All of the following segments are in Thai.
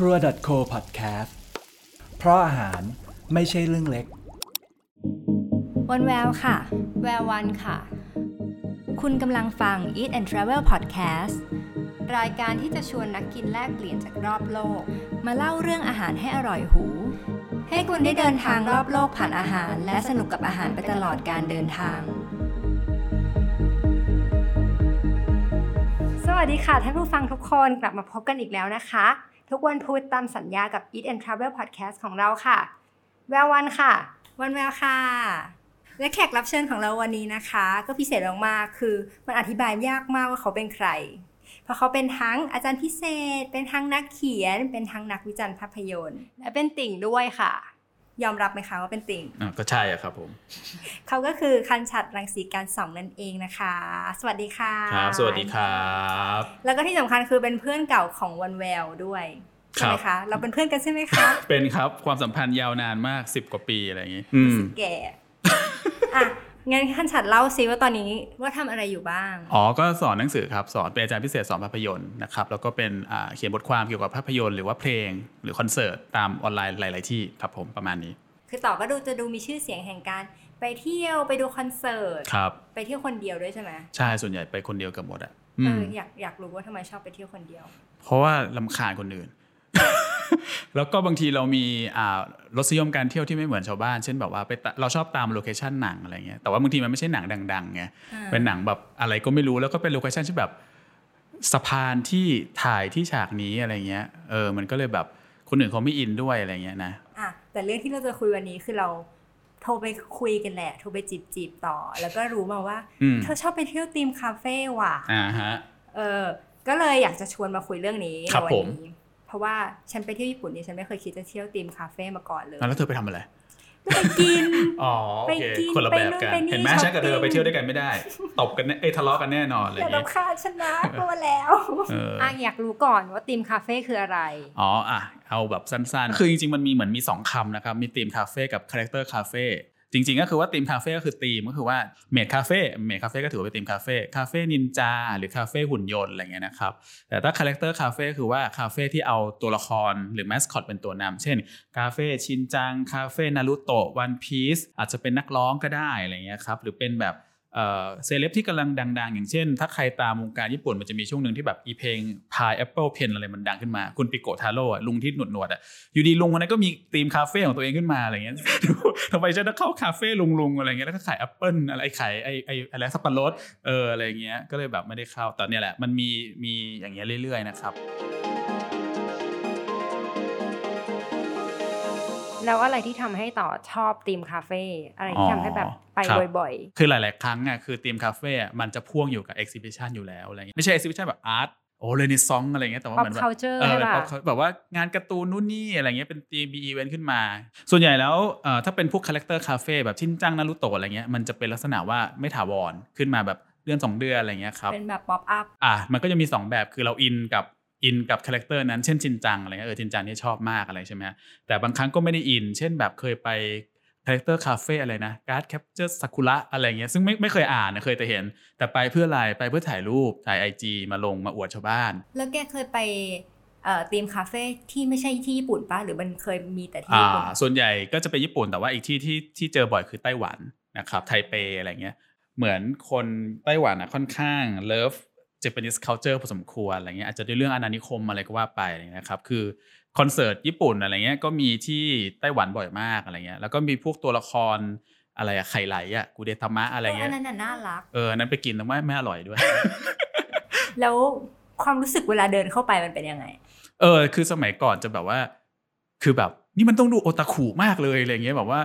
ครัว .co podcast เพราะอาหารไม่ใช่เรื่องเล็ก วันแววค่ะ แวววันค่ะ คุณกำลังฟัง Eat and Travel Podcast รายการที่จะชวนนักกินแลกเปลี่ยนจากรอบโลก มาเล่าเรื่องอาหารให้อร่อยหู ให้คุณได้เดินทางรอบโลกผ่านอาหาร และสนุกกับอาหารไปตลอดการเดินทาง สวัสดีค่ะท่านผู้ฟังทุกคนกลับมาพบกันอีกแล้วนะคะ ทุกวันพุธตามสัญญากับ Eat and Travel Podcast ของเราค่ะ แวววันค่ะ วันแววค่ะ และแขกรับเชิญของเราวันนี้นะคะ ก็พิเศษมากๆคือมันอธิบายยากมากว่าเขาเป็นใคร เพราะเขาเป็นทั้งอาจารย์พิเศษ เป็นทั้งนักเขียน เป็นทั้งนักวิจารณ์ภาพยนตร์ และเป็นติ่งด้วยค่ะ ยอมรับไหมคะว่าเป็นติ่งอะก็ใช่อะครับผม เขาก็คือคันชัดรังสีการสองนั่นเองนะคะ สวัสดีค่ะครับ สวัสดีครับ แล้วก็ที่สำคัญคือเป็นเพื่อนเก่าของวันแววด้วยใช่ไหมครัคะบเราเป็นเพื่อนกันใช่ไหมคะ เป็นครับความสัมพันธ์ยาวนานมาก 10 กว่าปีอะไรอย่างงี้อืมแก่อะ งั้นคันชัดเล่าซิว่าตอนนี้ว่าทำอะไรอยู่บ้าง อ๋อ ก็สอนหนังสือครับ สอนเป็นอาจารย์พิเศษสอนภาพยนตร์นะครับ แล้วก็เป็นอ่าเขียนบทความเกี่ยวกับภาพยนตร์หรือว่าเพลงหรือคอนเสิร์ตตามออนไลน์หลาย ๆ ที่ครับผมประมาณนี้ คือต่อก็ดูจะดูมีชื่อเสียงแห่งการ ไปเที่ยวไปดูคอนเสิร์ตครับไปเที่ยวคนเดียวด้วยใช่ไหมใช่ส่วนใหญ่ไปคนเดียวกับหมดอะอืเอมออยากอยากรู้ว่าทำไมชอบไปเที่ยวคนเดียว เพราะว่ารำคาญคนอื่น แล้วก็บางทีเรามีอ่ารสนิยมการเที่ยวที่ไม่เหมือนชาวบ้าน เช่นแบบว่าไปตะเราชอบตาม location หนังอะไรเงี้ยแต่ว่าบางทีมันไม่ใช่หนังดังๆไงอ่าเป็นหนังแบบอะไรก็ไม่รู้แล้วก็เป็น location ที่แบบสะพานที่ถ่ายที่ฉากนี้อะไรเงี้ยเออมันก็เลยแบบคนอื่นเขาไม่อินด้วยอะไรเงี้ยนะอะแต่เรื่องที่เราจะคุยวันนี้คือเราโทรไปคุยกันแหละ โทรไปจีบจีบๆต่อ แล้วก็รู้มาว่าอืมเธอชอบไปเที่ยวธีมคาเฟ่ว่ะอ่าฮะเออก็เลยอยากจะชวนมาคุยเรื่องนี้ครับในวัผมนี้เพ ราะว่าฉันไปเที่ยวญี่ปุ่นนี่ฉันไม่เคยคิดจะเที่ยวธีมคาเฟ่มาก่อนเลยแล้วเธอไปทำอะไรก็ไปกินอ๋อโอไปเคกินคนละแบบกันไปนู่นไปนี่เห็นไหมช้อปฉันกับเธอปิ้งไปเที่ยวด้วยกันไม่ได้ ตบกันแน่เอ้ยทะเลาะกันแน่นอนอะไรอย่าเงี้ยรำคาญฉันนะกลัวแล้วเอออะอยากรู้ก่อนว่าทีมคาเฟ่คืออะไร อ๋ออะเอาแบบสั้นๆ คือจริงๆ มันมีเหมือนมี 2คำนะครับ มี theme cafe กับ character cafe จริงๆก็คือว่า theme cafe ก็คือธีมก็คือว่า maid cafe maid cafe ก็ถือว่าเป็น theme cafe คาเฟ่นินจาหรือคาเฟ่หุ่นยนต์อะไรเงี้ยนะครับแต่ถ้า character cafe คือว่าคาเฟ่ที่เอาตัวละครหรือแมสคอตเป็นตัวนำเช่นคาเฟ่ชินจังคาเฟ่นารูโตะ One Piece อาจจะเป็นนักร้องก็ได้อะไรเงี้ยครับหรือเป็นแบบ เซเลบที่กำลังดัง ๆ อย่างเช่น ถ้าใครตามวงการญี่ปุ่นมันจะมีช่วงหนึ่งที่แบบอีเพลงpineapple pen อะไรมันดังขึ้นมา คุณปิโกทาโร่ลุงที่หนวดหนวดอะอยู่ดีลุงคนนั้นก็มี theme cafe ของตัวเองขึ้นมาอะไรเงี้ยทำไมฉันต้องเข้าคาเฟ่ลุงลุงๆอะไรเงี้ยแล้วก็ขายแอปเปิลอะไรขายไอไออะไรสับปะรดเอออะไรเงี้ยก็เลยแบบไม่ได้เข้าแต่เนี่ยแหละมันมีมีอย่างเงี้ยเรื่อยๆนะครับ แล้วอะไรที่ทำให้ต่อชอบ theme cafe อะไรที่ทำให้แบบไปครับบ่อยคือหลาย ๆ ครั้งอะคือ theme cafe อะมันจะพ่วงอยู่กับ exhibition อยู่แล้วอะไรเงี้ยไม่ใช่ exhibition แบบ artโอ้เรนิซองอะไรเงี้ยแต่ว่า pop เหมือนแบบ culture เออใช่ปะ pop culture แบบว่างานการ์ตูนนู่นนี่อะไรเงี้ยเป็นธีมมีอีเวนต์ขึ้นมา ส่วนใหญ่แล้วเอ่อถ้าเป็นพวก character cafe แบบชินจังนารุโตะอะไรเงี้ยมันจะเป็นลักษณะว่าไม่ถาวรขึ้นมาแบบเดือนสองเดือนอะไรเงี้ยครับเป็นแบบ pop-upอะมันก็จะมี 2 แบบคือเราอินกับ อินกับ character นั้นเช่นชินจังอะไรเงี้ยเออชินจังนี่ชอบมากอะไรใช่ไหมแต่บางครั้งก็ไม่ได้อิน เช่นแบบเคยไป character cafe อะไรนะ Cardcaptor Sakura อะไรเงี้ยซึ่งไม่ไม่เคยอ่านนะเคยแต่เห็น แต่ไปเพื่ออะไรไปเพื่อถ่ายรูปถ่ายไอจมาลงมาอวดชาวบ้าน แล้วแกเคยไปเอ่อธีมคาเฟ่ที่ไม่ใช่ที่ญี่ปุ่นปะหรือมันเคยมีแต่ที่อ่าญี่ปุ่นส่วนใหญ่ก็จะไปญี่ปุ่นแต่ว่าอีกที่ที่ที่เจอบ่อยคือไต้หวันนะครับไทเปอะไรเงี้ยเหมือนคนไต้หวันอะค่อนข้างเลิฟ Japanese culture พอสมควรอะไรเงี้ยอาจจะด้วยเรื่องอาณานิคมอะไรก็ว่าไปอะไรเงี้ยครับคือคอนเสิร์ตญี่ปุ่นอะไรเงี้ยก็มีที่ไต้หวันบ่อยมากอะไรเงี้ยแล้วก็มีพวกตัวละครอะไรอะไข่ไหลอะกูเดทามะอะไรเออเงี้อัยนนั้นน่ะน่ารักเอออันนั้นไปกินแต่ไม่ไม่อร่อยด้วย แล้วความรู้สึกเวลาเดินเข้าไปมันเป็นยังไง เออ คือสมัยก่อนจะแบบว่า คือแบบนี่มันต้องดูโอตาคุมากเลยอะไรเงี้ยแบบว่า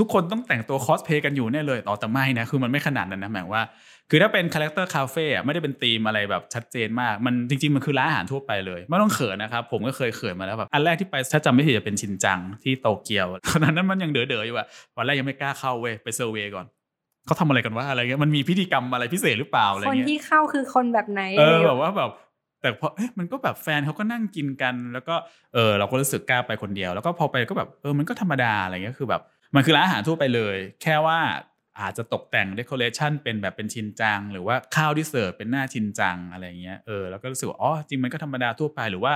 ทุกคนต้องแต่งตัวคอสเพลย์กันอยู่แน่เลยต่อแต่ไม่นะคือมันไม่ขนาดนั้นนะหมายว่า คือถ้าเป็น character คาเฟ่อะไม่ได้เป็นธีมอะไรแบบชัดเจนมาก มันจริง ๆ มันคือร้านอาหารทั่วไปเลย ไม่ต้องเขินนะครับ ผมก็เคยเขินมาแล้วแบบอันแรกที่ไปถ้าจำไม่ผิดจะเป็นชินจังที่โตเกียวตอนนั้นมันยังเด๋อๆอยู่อะวันแรกยังไม่กล้าเข้าเว้ยไป survey ก่อนเขาทำอะไรกันวะอะไรเงี้ยมันมีพิธีกรรมอะไรพิเศษหรือเปล่าอะไรๆคนเงี้ยที่เข้าคือคนแบบไหนเออแบบว่าแบบแต่พอเอ๊ะมันก็แบบแฟนเขาก็นั่งกินกัน แล้วก็เออเราก็รู้สึกกล้าไปคนเดียว แล้วก็พอไปก็แบบเออมันก็ธรรมดาอะไรเงี้ยคือแบบมันคือร้านอาหารทั่วไปเลย แค่ว่า อาจจะตกแต่ง decoration เป็นแบบเป็นชินจัง หรือว่าข้าวที่เสิร์ฟเป็นหน้าชินจังอะไรเงี้ยเออแล้วก็รู้สึกว่าอ๋อจริงมันก็ธรรมดาทั่วไปหรือว่า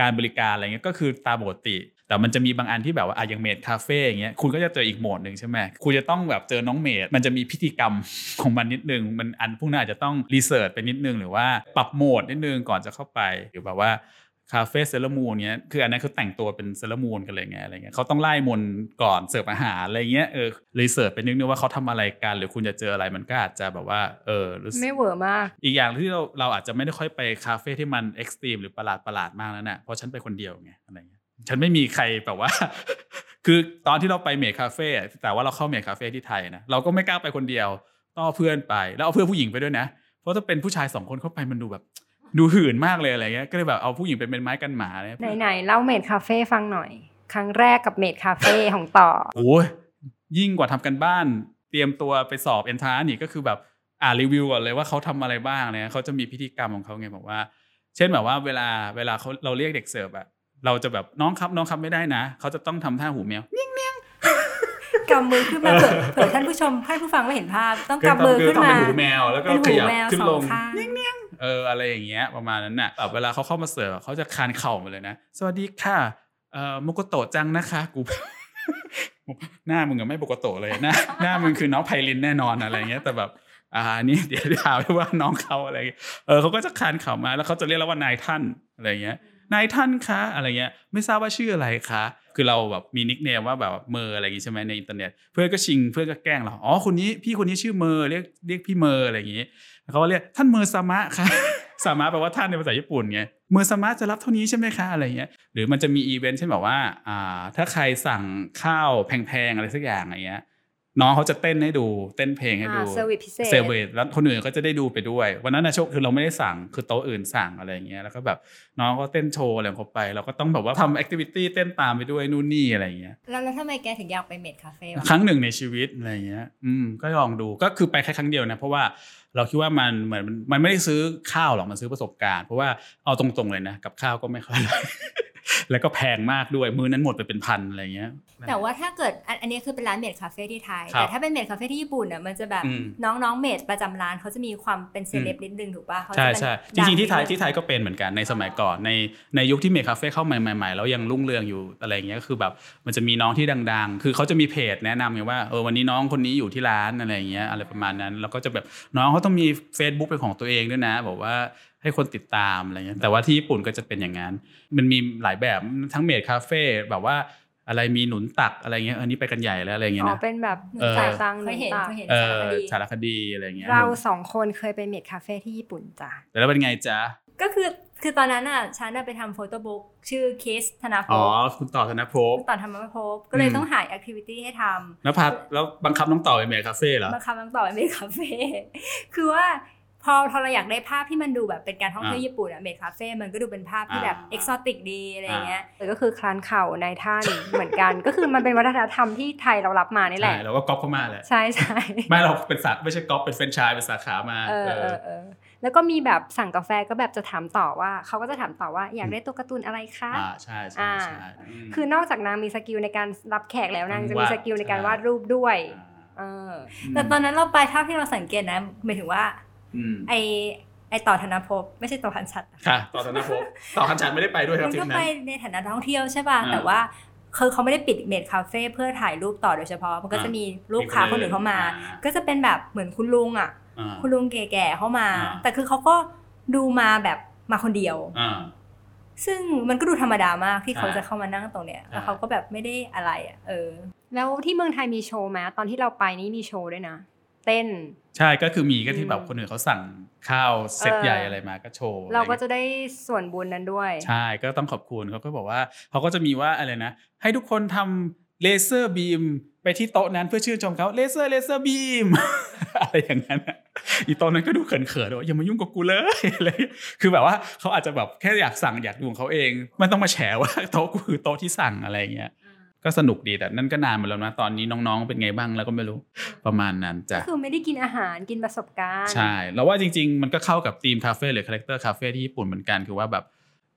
การบริการอะไรเงี้ยก็คือตามปกติ แต่มันจะมีบางอันที่แบบว่าอย่าง maid คาเฟ่อย่างเงี้ยคุณก็จะเจออีกโหมดหนึ่งใช่ไหมคุณจะต้องแบบเจอน้อง maid มันจะมีพิธีกรรมของมันนิดนึง มันอันพวกนั้นอาจจะต้อง research ไปนิดนึง หรือว่าปรับโหมดนิดนึงก่อนจะเข้าไปหรือแบบว่า คาเฟ่เซเลอร์มูนเงี้ย คืออันนั้นเขาแต่งตัวเป็นเซเลอร์มูนกันเลยไงอะไรเงี้ยเขาต้องร่ายมนต์ก่อนเสิร์ฟอาหารอะไรเงี้ย เออ research ไปนิดนึงว่าเขาทำอะไรกัน หรือคุณจะเจออะไรมันก็อาจจะแบบว่า เออรู้สึกไม่ over มาก อีกอย่างที่เราเราอาจจะไม่ได้ค่อยไปคาเฟ่ที่มัน extreme หรือประหลาดประหลาดมากแล้วน่ะเพราะฉันไปคนเดียวไงอะไรเงี้ย ฉันไม่มีใครแบบว่า คือตอนที่เราไป maid คาเฟ่อะแต่ว่าเราเข้า maid คาเฟ่ที่ไทยนะ เราก็ไม่กล้าไปคนเดียว ต้องเอาเพื่อนไป แล้วเอาเพื่อนผู้หญิงไปด้วยนะ เพราะถ้าเป็นผู้ชายสองคนเข้าไปมันดูแบบ ดูหื่นมากเลยอะไรเงี้ยก็เลยแบบเอาผู้หญิงเป็นเป็นไม้กันหมาเนี่ยไหนๆเล่า maid คาเฟ่ฟังหน่อย ครั้งแรกกับ maid คาเฟ่ของต่อโอ้ยยิ่งกว่าทำการบ้าน เตรียมตัวไปสอบเอนทรานนี่ก็คือแบบอ่านรีวิวก่อนเลยว่าเขาทำอะไรบ้างเนี่ยเขาจะมีพิธีกรรมของเขาไงบอกว่า เช่นแบบว่าเวลาเวลาเขาเราเรียกเด็กเสิร์ฟอะเราจะแบบน้องครับน้องครับไม่ได้นะเขาจะต้องทำท่าหูแมว กำมือขึ้นมาเผื่อเผื่อท่านผู้ชมท่านผู้ฟังไม่เห็นภาพ ต้องกำมือขึ้นต้องมาเป็นหูแมวแล้วก็เป็นขหูยับแมวขึ้นสลองงข้างเอออะไรอย่างเงี้ยประมาณนั้นน่ะแบบเวลาเขาเข้ามาเสิร์ฟอะเขาจะคานเข่ามาเลยนะ สวัสดีค่ะเอ่อโมโกโตะจังนะคะกูหน้ามึงอะไม่โมโมโกะเลยหน้าหน้ามึงคือน้องไพลินแน่นอนอะไรเงี้ย แต่แบบอ่านี่เดี๋ยวถามว่าน้องเขาอะไรเงี้ยเออเขาก็จะคลานเข่ามาแล้วเขาจะเรียกเราว่านายท่านอะไรเงี้ยนายท่านคะอะไรเงี้ย ไม่ทราบว่าชื่ออะไรคะ คือเราแบบมี nickname ว่าแบบเมอร์อะไรอย่างงี้ใช่ไหมในอินเทอร์เน็ตเพื่อนก็ชิงเพื่อนก็แกล้งเราอ๋อคนนี้พี่คนนี้ชื่อเมอร์เรียกเรียกพี่เมอร์อะไรอย่างงี้เขาเรียกท่านเมอร์สามะค่ะสามะแปลว่าท่านในภาษาญี่ปุ่นไงเมอร์สามะจะรับเท่านี้ใช่ไหมคะอะไรเงี้ยหรือมันจะมีอีเวนต์เช่นแบบว่าอ่าถ้าใครสั่งข้าวแพงๆอะไรสักอย่างอะไรเงี้ย น้องเขาจะเต้นให้ดูเต้นเพลงให้ดูอ่า service พิเศษ service แล้วคนอื่นก็จะได้ดูไปด้วย วันนั้นนะโชคคือเราไม่ได้สั่งคือโต๊ะอื่นสั่งอะไรอย่างเงี้ยแล้วก็แบบน้องก็เต้นโชว์อะไรของเขาไป เราก็ต้องแบบว่าทำ activity เต้นตามไปด้วยนู่นนี่อะไรอย่างเงี้ยแล้วแล้วทำไมแกถึงอยากไปเมดคาเฟ่วะครั้งหนึ่งในชีวิตอะไรเงี้ยอืมก็ลองดูก็คือไปแค่ครั้งเดียวนะเพราะว่าเราคิดว่ามันเหมือนมันมันไม่ได้ซื้อข้าวหรอกมันซื้อประสบการณ์เพราะว่าเอาตรงๆเลยนะกับข้าวก็ไม่ค่อยเลย แล้วก็แพงมากด้วยมื้อนั้นหมดไปเป็นพันอะไรเงี้ย แต่ว่าถ้าเกิดอันอันนี้คือเป็นร้าน maid คาเฟ่ที่ไทยครับแต่ถ้าเป็น maid คาเฟ่ที่ญี่ปุ่นอะมันจะแบบอืมน้องๆ maid ประจำร้านเขาจะมีความเป็นเซเลบนิดนึงถูกป่ะเขาจะใช่เป็นใช่จริงๆที่ไทยนิดนึงที่ไทยก็เป็นเหมือนกันในสมัยก่อนในในยุคที่ maid คาเฟ่เข้าใหม่ๆแล้วยังรุ่งเรืองอยู่อะไรเงี้ยก็คือแบบมันจะมีน้องที่ดัง ๆ คือเขาจะมีเพจแนะนำไงว่าเออวันนี้น้องคนนี้อยู่ที่ร้านอะไรเงี้ยอะไรประมาณนั้น แล้วก็จะแบบน้องเขาต้องมี Facebook เป็นของตัวเองด้วยนะบอกว่า ให้คนติดตามอะไรเงี้ยแต่ว่าที่ญี่ปุ่นก็จะเป็นอย่างนั้น มันมีหลายแบบทั้งเมดคาเฟ่แบบว่าอะไรมีหนุนตักอะไรเงี้ยอันนี้ไปกันใหญ่แล้วอะไรเงี้ยอ๋อนะเป็นแบบเออจ่ายตังค์เคยเห็นต่างเคยเห็นเอสารอคดีสารคดีอะไรเงี้ยเราสองคนเคยไปเมดคาเฟ่ที่ญี่ปุ่นจ้ะแต่แล้วเป็นไงจ๊ะก็คือคือตอนนั้นอะฉันน่ะไปทำโฟโต้บุ๊กชื่อคิสธนาภอ๋อพคุณต่อธนภพตอนทำมาไม่พบก็เลยอืมต้องหาแอคทิวิตี้ให้ทำแล้วพาแล้วบังคับน้องต่อไปเมดคาเฟ่เหรอมาคำต้องต่อไปเมดคาเฟ่คือว่าพ อพอเราอยากได้ภาพที่มันดูแบบเป็นการท่องเที่ยวอ่าญี่ปุ่นอะเมดคาเฟ่มันก็ดูเป็นภาพที่แบบอ่าเอกซอติกดีอะไรอย่างเงี้ยแต่ก็คือคลานเข่าในท่านเหมือนกัน ก็คือมันเป็นวัฒนธรรมที่ไทยเรารับมานี่แหใช่ละเราก็ก๊อปเข้ามาแหละใช่ใช่ไม่เราเป็นสาไม่ใช่ก๊อปเป็นแฟรนไชส์เป็นสาขามาเออเอเอออเออแล้วก็มีแบบสั่งกาแฟก็แบบจะถามต่อว่าเขาก็จะถามต่อว่าอยากได้ตัวการ์ตูนอะไรคะอ่าใช่ใช่ใช่มคือนอกจากนางมีสกิลในการรับแขกแล้วนางจะมีวาดสกิลในการใช่วาดรูปด้วยอ่าเออแต่ตอนนั้นเราไปเท่าที่เราสังเกตนะหมายถึงว่าอืม ไอไอต่อธนภพไม่ใช่ต่อพันชัดค่ะ ต่อธนภพต่อคันฉันไม่ได้ไปด้วยครัมับนทริก็ปไปนั้นในฐานะท่องเที่ยวใช่ป่ะอ่าแต่ว่าคือเขาไม่ได้ปิดเมดคาเฟ่เพื่อถ่ายรูปต่อโดยเฉพาะ มันก็จะมีลูกค้าคนอื่นเข้ามาอ่าก็จะเป็นแบบเหมือนคุณลุงอะอ่าคุณลุงแก่ๆเข้ามาอ่าแต่คือเขาก็ดูมาแบบมาคนเดียวอ่าซึ่งมันก็ดูธรรมดามากที่เขาใช่จะเข้ามานั่งตรงเนี้ยใช่แล้วเขาก็แบบไม่ได้อะไรอะเออ แล้วที่เมืองไทยมีโชว์ไหมตอนที่เราไปนี่มีโชว์ด้วยนะ เต้น ใช่ก็คือมีก็ที่แบบอืมคนอื่นเขาสั่งข้าวเซตเออใหญ่อะไรมาก็โชว์ เราก็อะไรเงี้ยจะได้ส่วนบุญนั้นด้วย ใช่ก็ต้องขอบคุณเขาก็บอกว่าเขาก็จะมีว่าอะไรนะ ให้ทุกคนทำเลเซอร์บีมไปที่โต๊ะนั้นเพื่อชื่นชมเขาเลเซอร์ laser beamอะไรอย่างนั้นอะอีโต๊ะนั้นก็ดูเขินๆว่าอย่ามายุ่งกับกูเลยอะไรคือแบบว่าเขาอาจจะแบบแค่อยากสั่งอยากดูของเขาเองไม่ต้องมาแฉว่าโต๊ะกูคือโต๊ะที่สั่งอะไรอย่างเงี้ย ก็สนุกดีแต่นั่นก็นานมาแล้วนะ ตอนนี้น้องๆ เป็นไงบ้างแล้วก็ไม่รู้ประมาณนั้นจ้ะคือไม่ได้กินอาหารกินประสบการณ์ ใช่แล้วว่าจริง ๆ มันก็เข้ากับธีมคาเฟ่หรือ character คาเฟ่ที่ญี่ปุ่นเหมือนกันคือว่าแบบ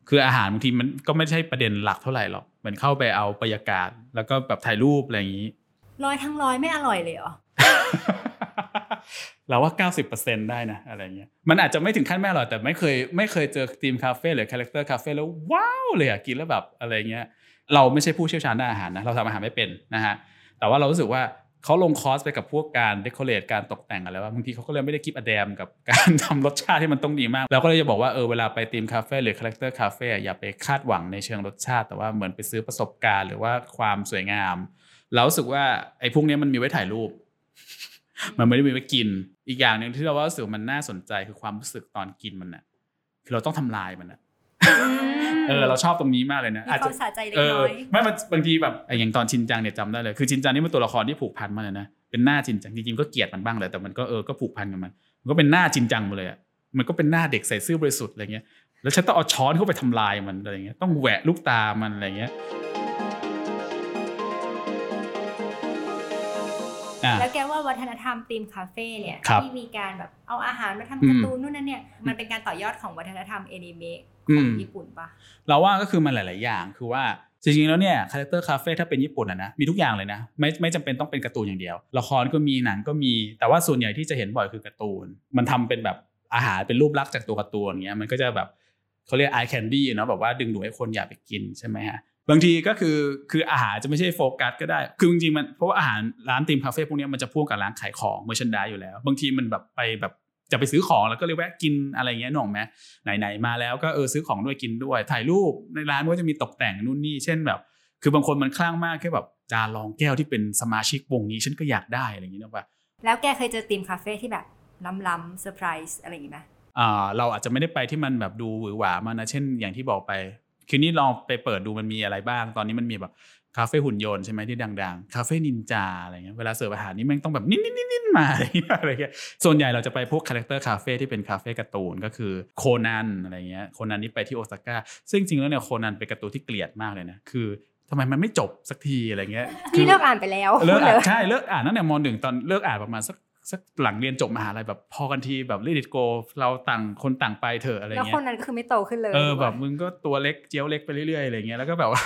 คืออาหารบางทีมันก็ไม่ใช่ประเด็นหลักเท่าไหร่หรอกเหมือนเข้าไปเอาบรรยากาศ แล้วก็แบบถ่ายรูปอะไรอย่างนี้ร้อยทั้งร้อยไม่อร่อยเลยเหรอเราว่า 90%ได้นะอะไรเงี้ยมันอาจจะไม่ถึงขั้นแม่หรอกแต่ไม่เคยไม่เคยเจอ theme cafe หรือ character cafe แล้วว้าวเลยอะกินแล้วแบบอะไรเงี้ย เราไม่ใช่ผู้เชี่ยวชาญด้านอาหารนะเราทำอาหารไม่เป็นนะฮะแต่ว่าเรารู้สึกว่าเขาลง cost ไปกับพวกการ decorate การตกแต่งอะไรว่าบางทีเขาก็เลยไม่ได้คิดอแดมกับการทำรสชาติที่มันต้องดีมากเราก็เลยจะบอกว่าเออเวลาไป theme cafe หรือ character cafe อย่าไปคาดหวังในเชิงรสชาติ แต่ว่าเหมือนไปซื้อประสบการณ์ หรือว่าความสวยงาม เราสึกว่าไอ้พวกนี้มันมีไว้ถ่ายรูป มันไม่ได้มีไว้กิน อีกอย่างหนึ่งที่เราว่ารู้สึกมันน่าสนใจคือความรู้สึกตอนกินมันน่ะคือเราต้องทำลายมันน่ะ เออเราชอบตรงนี้มากเลยนะมีอาจควาจะมสะใจเล็กเออน้อยไม่มันบางทีแบบไอ้อย่างตอนชินจังเนี่ยจำได้เลยคือชินจังนี่เป็นตัวละครที่ผูกพันมากเลยนะเป็นหน้าชินจังจริงๆก็เกลียดมันบ้างเลยแต่มันก็เออก็ผูกพันกับมันมันก็เป็นหน้าชินจังมาเลยอะมันก็เป็นหน้าเด็กใส่ซื่อบริสุทธิ์อะไรเงี้ยแล้วฉันต้องเอาช้อนเข้าไปทำลายมันอะไรเงี้ยต้องแหวะลูกตามันอะไรเงี้ยอะแล้วแกว่าวัฒนธรรม theme cafe เนี่ยครับที่มีการแบบเอาอาหารมาทำอืมการ์ตูนนู่นนั่นเนี่ยมันเป็นการต่อยอดของวัฒนธรรมอนิเมะอื ของญี่ปุ่นปะเราว่าก็คือมันหลาย ๆ อย่างคือว่าจริงๆแล้วเนี่ย character cafe ถ้าเป็นญี่ปุ่นอะนะมีทุกอย่างเลยนะไม่ไม่จำเป็นต้องเป็นการ์ตูนอย่างเดียว ละครก็มีหนังก็มีแต่ว่าส่วนใหญ่ที่จะเห็นบ่อยคือการ์ตูน มันทำเป็นแบบอาหารเป็นรูปลักษณ์จากตัวการ์ตูนอย่างเงี้ยมันก็จะแบบเขาเรียก eye candy เนาะแบบว่าดึงดูดให้คนอยากไปกินใช่ไหมฮะบางทีก็คือคืออาหารจะไม่ใช่โฟกัสก็ได้ คือจริงๆมันเพราะว่าอาหารร้าน theme cafe พวกเนี้ยมันจะพ่วงกับร้านขายของ merchandise อยู่แล้ว บางทีมันแบบไปแบบ จะไปซื้อของแล้วก็เลยแวะกินอะไรเงี้ยนึกออกไหมไหนๆมาแล้วก็เออซื้อของด้วยกินด้วย ถ่ายรูปในร้านก็จะมีตกแต่งนู่นนี่เช่นแบบ คือบางคนมันคลั่งมากแค่แบบจานรองแก้วที่เป็นสมาชิกวงนี้ฉันก็อยากได้อะไรอย่างนี้นะว่าแล้วแกเคยเจอ theme cafe ที่แบบล้ำๆเซอร์ไพรส์อะไรอย่างงี้ไหมอ่าเราอาจจะไม่ได้ไปที่มันแบบดูหวือหวามากนะเช่นอย่างที่บอกไป คือนี่ลองไปเปิดดูมันมีอะไรบ้าง ตอนนี้มันมีแบบ คาเฟ่หุ่นยนต์ใช่ไหมที่ดังๆ คาเฟ่นินจาอะไรเงี้ยเวลาเสิร์ฟอาหารนี่แม่งต้องแบบนิ่นๆๆๆมาอะไรเงี้ยอะไรเงี้ยส่วนใหญ่เราจะไปพวก character cafe ที่เป็นคาเฟ่การ์ตูนก็คือโคนันอะไรเงี้ยโคนันนี่ไปที่โอซาก้าซึ่งจริงๆแล้วเนี่ยโคนันเป็นการ์ตูนที่เกลียดมากเลยนะคือทำไมมันไม่จบสักทีอะไรเงี้ยคืนี่อเลิกอ่านไปแล้วเลิกเลอ่านยใช่เลิกอ่านตั้งแต่มหนึ่งตอนเลิกอ่านประมาณสักสักหลังเรียนจบมหาลัยแบบพอกันทีแบบ let it go เราต่างคนต่างไปเถอะอะไรแล้วเงี้คยนนั้นก็คือไม่โตขึ้นเลยเออแบบมึงก็ตัวเล็กเจียวเล็กไปเรื่อยๆอะไรเงี้ยแล้วก็แบบว่า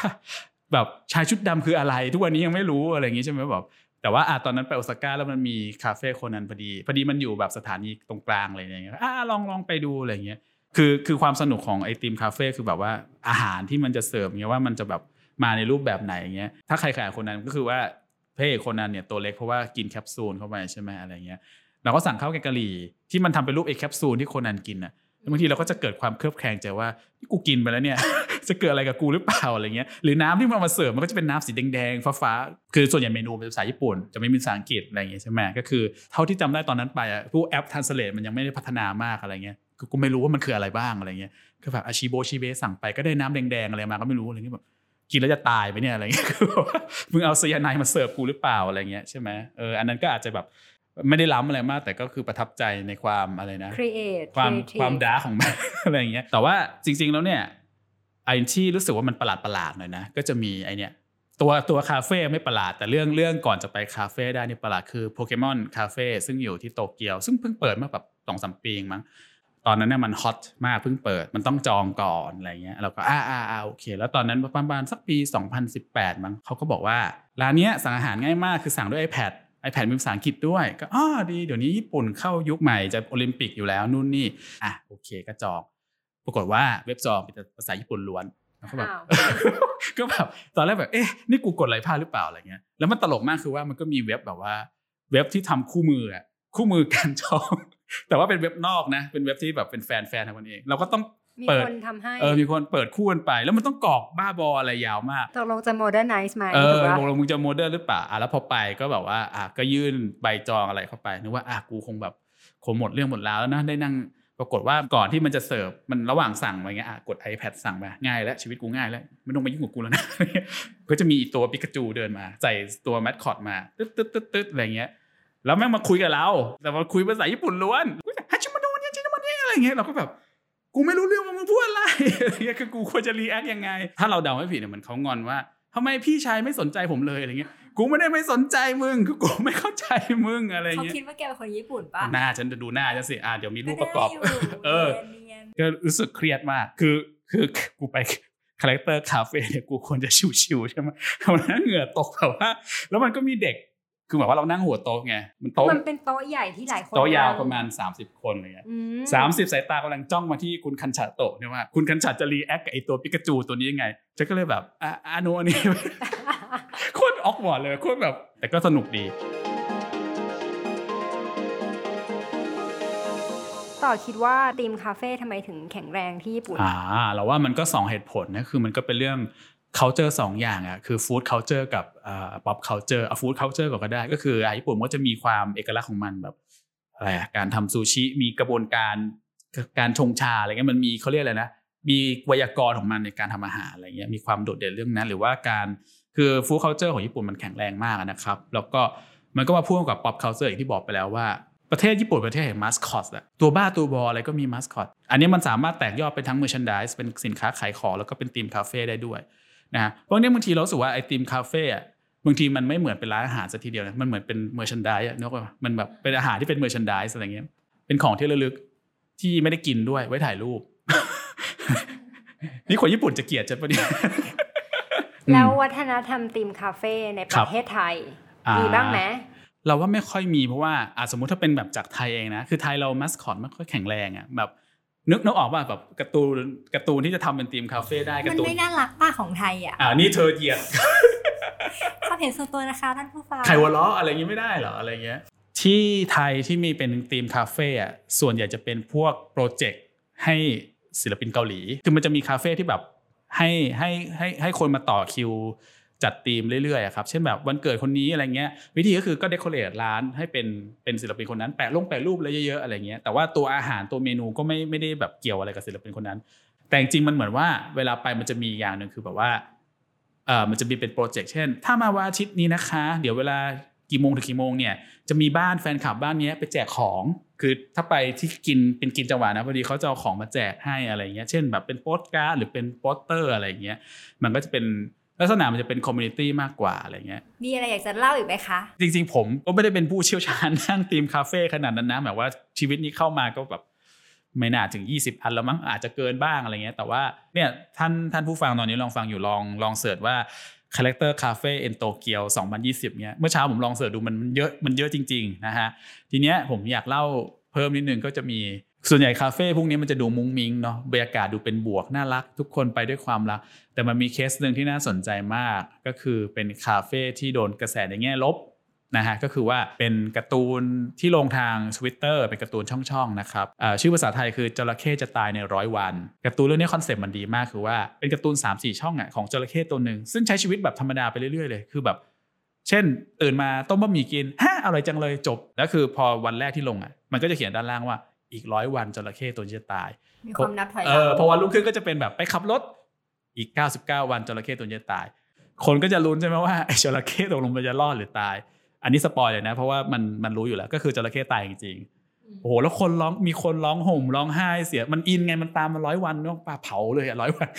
แบบชายชุดดำคืออะไร ทุกวันนี้ยังไม่รู้อะไรอย่างงี้ใช่ไหมแบบแต่ว่าอะตอนนั้นไปโอซาก้าแล้วมันมีคาเฟ่คนนั้นพอดี พอดีมันอยู่แบบสถานีตรงกลางอะไรอย่างเงี้ยอะลองลองไปดูอะไรอย่างเงี้ยคือคือความสนุกของไอติมคาเฟ่คือแบบว่าอาหารที่มันจะเสิร์ฟเงี้ยว่ามันจะแบบมาในรูปแบบไหนอย่างเงี้ยถ้าใครขายคนนั้นก็คือว่าพระเอกคนนั้นเนี่ยตัวเล็กเพราะว่ากินแคปซูลเข้าไปใช่ไหมอะไรเงี้ยเราก็สั่งข้าวแกงกะหรี่ที่มันทำเป็นรูปไอแคปซูลที่คนนั้นกินอะ บางทีเราก็จะเกิดความเครือบแคลงใจว่ากูกินไปแล้วเนี่ย จะเกิดอะไรกับกูหรือเปล่าอะไรเงี้ยหรือน้ำที่มันมาเสิร์ฟมันก็จะเป็นน้ำสีแดงๆฟ้าๆคือส่วนใหญ่เมนูเป็นภาษาญี่ปุ่นจะไม่มีภาษาอังกฤษอะไรเงี้ยใช่ไหมก็คือเท่าที่จำได้ตอนนั้นไปอะพวกแอปทันสเลตมันยังไม่ได้พัฒนามากอะไรเงี้ยกูไม่รู้ว่ามันคืออะไรบ้างอะไรเงี้ยก็แบบอาชิโบชิเบสั่งไปก็ได้น้ำแดงๆอะไรมาก็ไม่รู้อะไรเงี้ยแบบกินแล้วจะตายไปเนี่ยอะไรเงี้ยคือแบบว่ามึงเอาไซยาไนด์มาเสิร์ฟกูหรือเปล่าอะไรเงี้ยใช่ไหมเอออันนั้นก็อาจจะแบบ ไม่ได้ล้ำอะไรมาก แต่ก็คือประทับใจในความอะไรนะ create ความ creative ความดาร์กของมันอะไรอย่างเงี้ยแต่ว่าจริง ๆแล้วเนี่ยไอ้ที่รู้สึกว่ามันประหลาดประหลาดๆหน่อยนะ ก็จะมีไอ้เนี่ยตัวตัวคาเฟ่ไม่ประหลาด แต่เรื่องเรื่องก่อนจะไปคาเฟ่ได้นี่ประหลาดคือ Pokemon Cafe ซึ่งอยู่ที่โตเกียว ซึ่งเพิ่งเปิดมาแบบสองสามปีเองมั้งตอนนั้นเนี่ยมันฮอตมากเพิ่งเปิดมันต้องจองก่อนอะไรเงี้ยเราก็อ่าอ่าอ่าโอเค แล้วตอนนั้นประมาณสักปี 2018 มั้งเขาก็บอกว่าร้านเนี้ยสั่งอาหารง่ายมากคือสั่งด้วย iPad iPad มีภาษาอังกฤษด้วย ก็อ๋อดีเดี๋ยวนี้ญี่ปุ่นเข้ายุคใหม่จะโอลิมปิกอยู่แล้วนู่นนี่อะโอเคก็จอง ปรากฏว่าเว็บจองเป็นแต่ภาษาญี่ปุ่นล้วนแล้วก็แบบอ้าวก็แบบตอนแรกแบบเอ๊ะนี่กูกดอะไรพลาดหรือเปล่าอะไรเงี้ยแล้วมันตลกมากคือว่ามันก็มีเว็บแบบว่า เว็บที่ทำคู่มืออะคู่มือการจองแต่ว่าเป็นเว็บนอกนะ เป็นเว็บที่แบบเป็นแฟนแฟนทำกันเอง เราก็ต้อง มีเปิดคนทำให้เออมีคนเปิดคู่กันไป แล้วมันต้องกรอกบ้าบออะไรยาวมากตกลงจะ modernize ไหมเอถูอกปะลงลงมึงจะโมเดิร์นหรือเปล่าอะแล้วพอไปก็แบบว่าอะก็ยื่นใบจองอะไรเข้าไปนึกว่าอะกูคงแบบคงหมดเรื่องหมดแล้วนะได้นั่งปรากฏว่าก่อนที่มันจะเสิร์ฟมันระหว่างสั่งอะไรเงี้ยอะกด iPad สั่งมาง่ายแล้วชีวิตกูง่ายแล้วไม่ต้องมายุ่งกับกูแล้วนะก็จะมีตัวปิกาจูเดินมาใส่ตัวแมสคอตมาตึ๊ดตึ๊ดตึ๊ดตึ๊ดอะไรเงี้ยแล้วแม่งมาคุยกับเรา แต่มาคุยภาษาญี่ปุ่นล้วนฮาชิมาโดเนี่ยชิมาเนี่ยอะไรเงี้ยเราก็แบบ กูไม่รู้เรื่องว่ามึงพูดอะไรอะไรเงี้ยคือกูควรจะ react ยังไง ถ้าเราเดาไม่ผิดเนี่ยเหมือนเขางอนว่าทำไมพี่ชายไม่สนใจผมเลยอะไรเงี้ย กูไม่ได้ไม่สนใจมึงคือกูไม่เข้าใจมึงอะไรเขาเงี้ยคิดว่าแกเป็นคนญี่ปุ่นปะหน้าฉันจะดูหน้าฉันสิอ่าเดี๋ยวมีรูปประกอบได้ยู่เออเนียนก็รู้สึกเครียดมากคือคือกูไป character cafe เนี่ยกูควรจะ chill ๆใช่ไหมวันนั้นเหงื่อตกแบบว่า แล้วมันก็มีเด็ก คือหมายว่าเรานั่งหัวโต๊ะไงมันโต๊ะมันเป็นโต๊ะใหญ่ที่หลายคนโต๊ะยาวนั่งประมาณ 30 คนอะไรเงี้ยอืมสามสิบสายตากำลังจ้องมาที่คุณคันฉะโตะเนี่ยว่าคุณคันฉะจะ react กับไอ้ตัวปิกาจูตัวนี้ยังไงฉันก็เลยแบบอะอะโนอันนี้โคตร awkward เลยโคตรแบบ แต่ก็สนุกดี ต่อคิดว่าทีมคาเฟ่ทำไมถึงแข็งแรงที่ญี่ปุ่นอ่าเราว่ามันก็สองเหตุผลนะคือมันก็เป็นเรื่อง culture สองอย่างอะคือ food culture กับอ่า pop culture เอา food culture ก่อนก็ได้ ก็คืออะญี่ปุ่นมันก็จะมีความเอกลักษณ์ของมันแบบอะไรอะการทำซูชิมีกระบวนการการชงชาอะไรเงี้ยมันมีเขาเรียกอะไรนะมีไวยากรณ์ของมันในการทำอาหารอะไรเงี้ยมีความโดดเด่นเรื่องนั้น หรือว่าการคือ food culture ของญี่ปุ่นมันแข็งแรงมากนะครับ แล้วก็มันก็มาพ่วงกับ pop culture อย่างที่บอกไปแล้วว่าประเทศญี่ปุ่นประเทศแห่งมัสคอตอะตัวบ้าตัวบออะไรก็มีมัสคอตอันนี้มันสามารถแตกยอดเป็นทั้ง merchandise เป็นสินค้าขายของแล้วก็เป็น theme cafe ได้ด้วย นะฮะเพราะนี้บางทีเรารู้สึกว่าไอ้ theme cafe อะบางทีมันไม่เหมือนเป็นร้านอาหารสักทีเดียวนะมันเหมือนเป็น merchandise อะนึกว่ามันแบบเป็นอาหารที่เป็น merchandise อะไรเงี้ยเป็นของที่ระลึกที่ไม่ได้กินด้วยไว้ถ่ายรูป นี่คนญี่ปุ่นจะเกลียดจะปะเนี่ยแล้ววัฒนธรรม theme cafe ในปครัระบเทศไทยครับอ่ามีมีบ้างไหมเราว่าไม่ค่อยมีเพราะว่าอะสมมุติถ้าเป็นแบบจากไทยเองนะ คือไทยเรามัสคอตไม่ค่อยแข็งแรงอะแบบ นึกนึกออกป่ะแบบการ์ตูนการ์ตูนที่จะทำเป็นทีมคาเฟ่ได้กามันร์ตูนไม่น่ารักป้าของไทยอะอ่านี่เธอเหยียดความเห็นส่วนตัวนะคะท่านผู้ฟังไข่วัวล้ออะไรเงี้ยไม่ได้เหรออะไรเงี้ย ที่ไทยที่มีเป็น theme cafe อะส่วนใหญ่จะเป็นพวก project ให้ศิลปินเกาหลี คือมันจะมีคาเฟ่ที่แบบให้ให้ให้ให้คนมาต่อคิว จัดธีมเรื่อยๆครับเช่นแบบวันเกิดคนนี้อะไรเงี้ยวิธีก็คือก็ decorate ร้านให้เป็นเป็นศิลปินคนนั้นแปะลงแปะรูปอะไรเยอะๆอะไรเงี้ยแต่ว่าตัวอาหารตัวเมนูก็ไม่ไม่ได้แบบเกี่ยวอะไรกับศิลปินคนนั้น แต่จริงมันเหมือนว่าเวลาไปมันจะมีอย่างหนึ่งคือแบบว่าเออมันจะมีเป็น project เช่น ถ้ามาวันอาทิตย์นี้นะคะ เดี๋ยวเวลากี่โมงถึงกี่โมงเนี่ยจะมีบ้านแฟนคลับบ้านนี้ไปแจกของคือถ้าไปที่กินเป็นกินจังหวะนะพอดีเขาจะเอาของมาแจกให้อะไรเงี้ยเช่นแบบเป็นโปสการ์ดหรือเป็นโปสเตอร์อะไรเงี้ยมันก็จะเป็น ลักษณะมันจะเป็น community มากกว่าอะไรเงี้ย มีอะไรอยากจะเล่าอีกไหมคะ จริง ๆ ผมก็ไม่ได้เป็นผู้เชี่ยวชาญทาง theme cafe ขนาดนั้นนะแบบว่าชีวิตนี้เข้ามาก็แบบไม่น่าถึง 20 อันแล้วมั้งอาจจะเกินบ้างอะไรเงี้ย แต่ว่าเนี่ยท่านท่านผู้ฟังตอนนี้ลองฟังอยู่ลองลอง search ว่า Character Cafe in Tokyo 2020เนี่ยเมื่อเช้าผมลอง search ดูมันมันเยอะมันเยอะจริง ๆ นะฮะ ทีเนี้ยผมอยากเล่าเพิ่มนิดนึงก็จะมี ส่วนใหญ่คาเฟ่พวกนี้มันจะดูมุ้งมิ้งเนาะบรรยากาศดูเป็นบวกน่ารัก ทุกคนไปด้วยความรัก แต่มันมีเคสหนึ่งที่น่าสนใจมาก ก็คือเป็นคาเฟ่ที่โดนกระแสในแง่ลบนะฮะก็คือว่าเป็นการ์ตูนที่ลงทาง Twitter เป็นการ์ตูนช่องๆนะครับชื่อภาษาไทยคือจระเข้จะตายในร้อยวันการ์ตูนเรื่องนี้ concept มันดีมากคือว่าเป็นการ์ตูน 3-4 ช่องอะของจระเข้ตัวหนึ่งซึ่งใช้ชีวิตแบบธรรมดาไปเรื่อยๆเลยคือแบบ เช่น ตื่นมาต้มบะหมี่กินฮะอร่อยจังเลยจบแล้วคือพอวันแรกที่ลงอะมันก็จะเขียนด้านล่างว่า อีกร้อยวันจระเข้ตัวนี้จะตายมีความนับถอยหเอลังอพอวันรุ่งขึ้นก็จะเป็นแบบไปขับรถอีก 99 วันจระเข้ตัวนี้จะตาย คนก็จะลุ้นใช่ไหมว่าไอ้จระเข้ตกลงมันจะรอดหรือตาย อันนี้สปอยเลยนะ เพราะว่ามันมันรู้อยู่แล้ว ก็คือจระเข้ตายจริงๆโอ้โหแล้วคนร้องมีคนร้องห่มร้องไห้เสียมันอินไงมันตามมาร้อยวันเนาะป่าเผาเลยอะร้อยวัน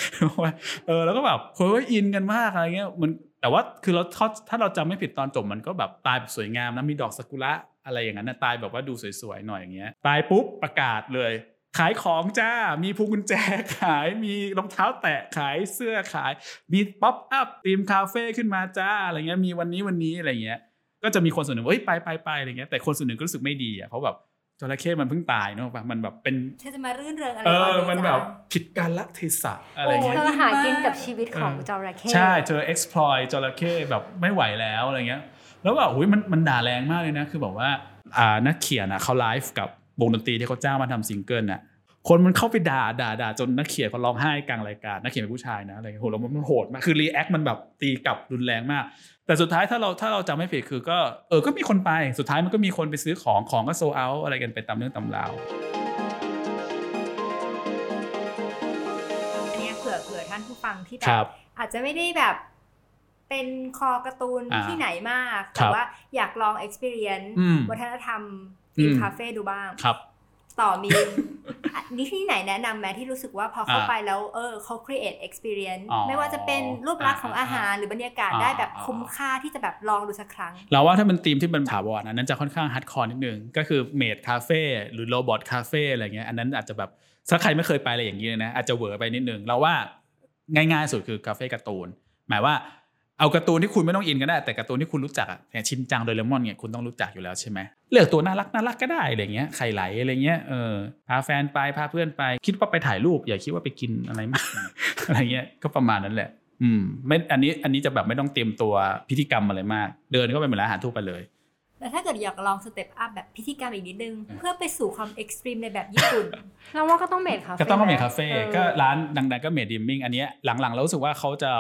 เออแล้วก็แบบเฮ้ยอินกันมากอะไรเงี้ยมันแต่ว่าคือเราถ้าเราจำไม่ผิดตอนจบมันก็แบบตายแบบสวยงามนะมีดอกซากุระอะไรอย่างนั้นนะตายแบบว่าดูสวยๆหน่อยอย่างเงี้ยตายปุ๊บประกาศเลย ขายของจ้า มีพวงกุญแจขายมีรองเท้าแตะขายเสื้อขาย มีป๊อปอัพทีมคาเฟ่ขึ้นมาจ้าอะไรเงี้ยมีวันนี้วันนี้อะไรเงี้ยก็จะมีคนส่วนหนึ่งว่าเฮ้ยไปไปไปอะไรเงี้ยแต่คนส่วนหนึ่งก็รู้สึกไม่ดีอะเพราะแบบ จระเข้มันเพิ่งตายเนอะปะมันแบบเป็นเธอจะมารื่นเริงอะไรเอาตอนนี้มันจะแบบผิดการละเทศะอะไรเงี้ยเธอหากินกับชีวิตของเออจระเข้ใช่เจอ exploit จระเข้แบบไม่ไหวแล้วอะไรเงี้ย แล้วแบบอุ้ยมันมันด่าแรงมากเลยนะ คือแบบว่าอ่านักเขียนอะเขาไลฟ์กับวงดนตรีที่เขาจ้างมาทำซิงเกิลอะคนมันเข้าไปด่าด่าด่าจนนักเขียนเขาร้องไห้กลางรายการนักเขียนเป็นผู้ชายนะอะไรเงี้ยโหแล้วมันโหดมากคือ react มันแบบตีกลับรุนแรงมาก แต่สุดท้ายถ้าเราถ้าเราจำไม่ผิดคือก็เออก็มีคนไปสุดท้ายมันก็มีคนไปซื้อของของก็โซเอาอะไรกันไปตามเรื่องตำราวอันเนี้ยเผื่อเผื่อท่านผู้ฟังที่แบครับบอาจจะไม่ได้แบบเป็นคอการ์ตูนอ่าที่ไหนมากครัแต่บว่าอยากลอง experience อืมวัฒนธรรมอืทีมมคาเฟ่ดูบ้างครับ ต่อมีอะนี่ที่ไหนแนะนำไหมที่รู้สึกว่าพอเข้าอ่าไปแล้วเออเขา create experience อ๋อไม่ว่าจะเป็นรูปลักษณ์ของอาหารหรือบรรยากาศได้แบบอ่าคุ้มค่าที่จะแบบลองดูสักครั้ง เราว่าถ้าเป็นธีมที่เป็นถาวรอันนั้น จะค่อนข้าง hardcore นิดนึง ก็คือ maid คาเฟ่หรือ robot คาเฟ่อะไรเงี้ยอันนั้นอาจจะแบบถ้าใครไม่เคยไปอะไรอย่างนี้เลยนะอาจจะเหวอไปนิดนึงเราว่าง่ายๆสุดคือคาเฟ่การ์ตูนหมายว่า เอาการ์ตูนที่คุณไม่ต้องอินก็ได้ แต่การ์ตูนที่คุณรู้จักอะอย่างชินจังโดเรมอนเนี่ยคุณต้องรู้จักอยู่แล้วใช่ไหมเลือกตัวน่ารักน่ารักก็ได้อะไรเงี้ยไข่ไหลอะไรเงี้ยเออพาแฟนไปพาเพื่อนไป คิดว่าไปถ่ายรูปอย่าคิดว่าไปกินอะไรมากอะไรเงี้ยก็ประมาณนั้นแหละอืมไม่อันนี้อันนี้จะแบบไม่ต้องเตรียมตัวพิธีกรรมอะไรมาก เดินก็ไปเหมือนร้านอาหารทั่วไปเลยแต่ถ้าเกิดอยากลอง step up แบบพิธีกรรมอีกนิดนึง เพื่อไปสู่ความ extreme ในแบบญี่ปุ่นเราว่าก็ต้อง maid คาเฟ่ก็ต้องก็ maid คาเฟ่ออก็ร้านดังๆก็ Maidreamin อันเนี้ยหลังๆเรารู้สึกว่าเขาจะ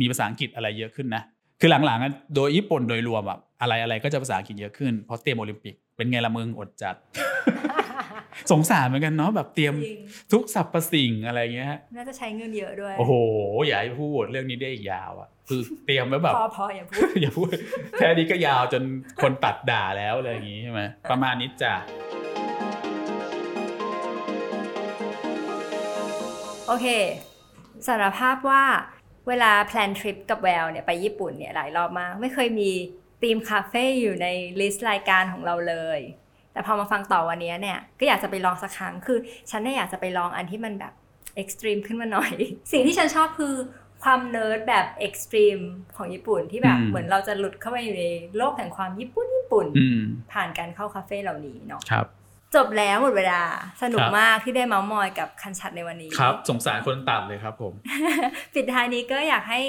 มีภาษาอังกฤษอะไรเยอะขึ้นนะคือหลังๆอะโดยญี่ปุ่นโดยรวมแบบอะไรอะไรก็จะภาษาอังกฤษเยอะขึ้นเพราะเตรียมโอลิมปิกเป็นไงละมึงอดจัด สงสารเหมือนกันเนาะแบบเตรียมจริงทุกสรรพสิ่งอะไรเงี้ยน่าจะใช้เงินเยอะด้วย โอ้โหอย่าให้พูดเรื่องนี้ได้อีกยาวอะคือเตรียมไว้แบบพอพออย่าพูดอย่าพูดแค่นี้ก็ยาวจนคนตัดด่าแล้วอะไรอย่างงี้ใช่ไหมประมาณนี้จ้ะโอเคสารภาพว่า เวลา plan ทริปกับแววเนี่ยไปญี่ปุ่นเนี่ยหลายรอบมาก ไม่เคยมีธีมคาเฟ่อยู่ใน list รายการของเราเลย แต่พอมาฟังต่อวันนี้เนี่ยก็อยากจะไปลองสักครั้ง คือฉันเนี่ยอยากจะไปลองอันที่มันแบบ extreme ขึ้นมาหน่อย สิ่งที่ฉันชอบคือความเนิร์ดแบบ extreme ของญี่ปุ่นที่แบบเหมือนเราจะหลุดเข้าไปอยู่ในโลกแห่งความญี่ปุ่นญี่ปุ่นอืมผ่านการเข้าคาเฟ่เหล่านี้เนาะครับ จบแล้วหมดเวลา สนุกครับมากที่ได้เมาส์มอยกับคันชัดในวันนี้ ครับ สงสารคนตัดเลยครับผม ปิดท้ายนี้ก็อยากให้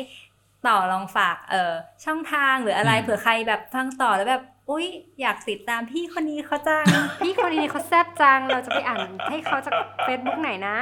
ต่อลองฝากเอ่อช่องทางหรืออะไรอืมเผื่อใครแบบฟังต่อแล้วแบบอุ๊ยอยากติดตามพี่คนนี้เขาจัง พี่คนนี้เขาแซบจัง เราจะไปอ่านให้เขาจากเฟซบุ๊กไหนนะ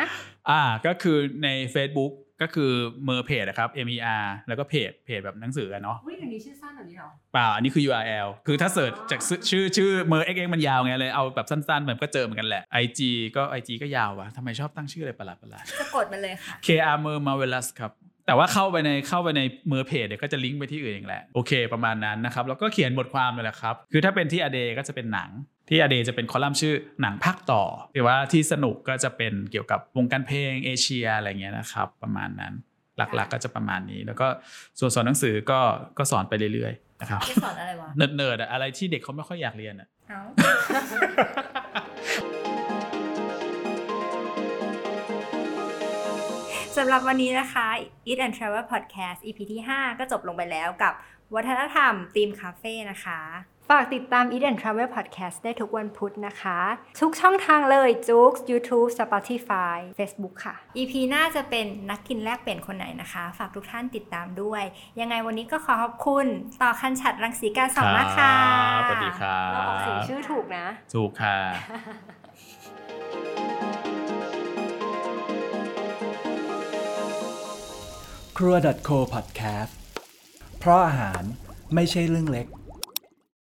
อ่าก็คือใน Facebook ก็คือเมอร์เพจนะครับ M E R แล้วก็ page page แบบหนังสืออะเนาะอุ้ยเดี๋ยวนี้ชื่อสั้นแบบนี้เหรอเปล่าอันนี้คือ URL คือถ้า search จากชื่อชื่อเมอร์ XX มันยาวไงเลยเอาแบบสั้นๆมันก็เจอเหมือนกันแหละ IG ก็ IG ก็ยาวว่ะทำไมชอบตั้งชื่ออะไรประหลาดประหลาดจะกดมันเลยค่ะ KR เมอร์มาเวลัสครับแต่ว่าเข้าไปในเข้าไปในเมอร์เพจเนี่ยก็จะลิงก์ไปที่อื่นเองแหละโอเค ประมาณนั้นนะครับแล้วก็เขียนบทความเลยแหละครับ คือถ้าเป็นที่ a day ก็จะเป็นหนัง ที่ a day จะเป็นคอลัมน์ชื่อหนังภาคต่อหรือว่าที่สนุกก็จะเป็นเกี่ยวกับวงการเพลงเอเชียอะไรเงี้ยนะครับ ประมาณนั้นหลักๆก็จะประมาณนี้ แล้วก็ส่วนสอนหนังสือก็ก็สอนไปเรื่อยๆนะครับจะสอนอะไรวะเนิร์ดๆอะอะไรที่เด็กเขาไม่ค่อยอยากเรียนอะเอ้าสำหรับวันนี้นะคะ Eat and Travel Podcast EP ที่ 5 ก็จบลงไปแล้วกับวัฒนธรรมธีมคาเฟ่นะคะ ฝากติดตาม Eat and Travel Podcast ได้ทุกวันพุธนะคะ ทุกช่องทางเลยจุก YouTube Spotify Facebook ค่ะ EP หน้าจะเป็นนักกินแลกเปลี่ยนคนไหนนะคะ ฝากทุกท่านติดตามด้วย ยังไงวันนี้ก็ขอขอบคุณ ต่อคันฉัดรังสีการสองมากค่ะรับสวัสดีครัเราออกเสียงบชื่อถูกนะถูกค่ะ ครัว .co podcast เพราะอาหารไม่ใช่เรื่องเล็ก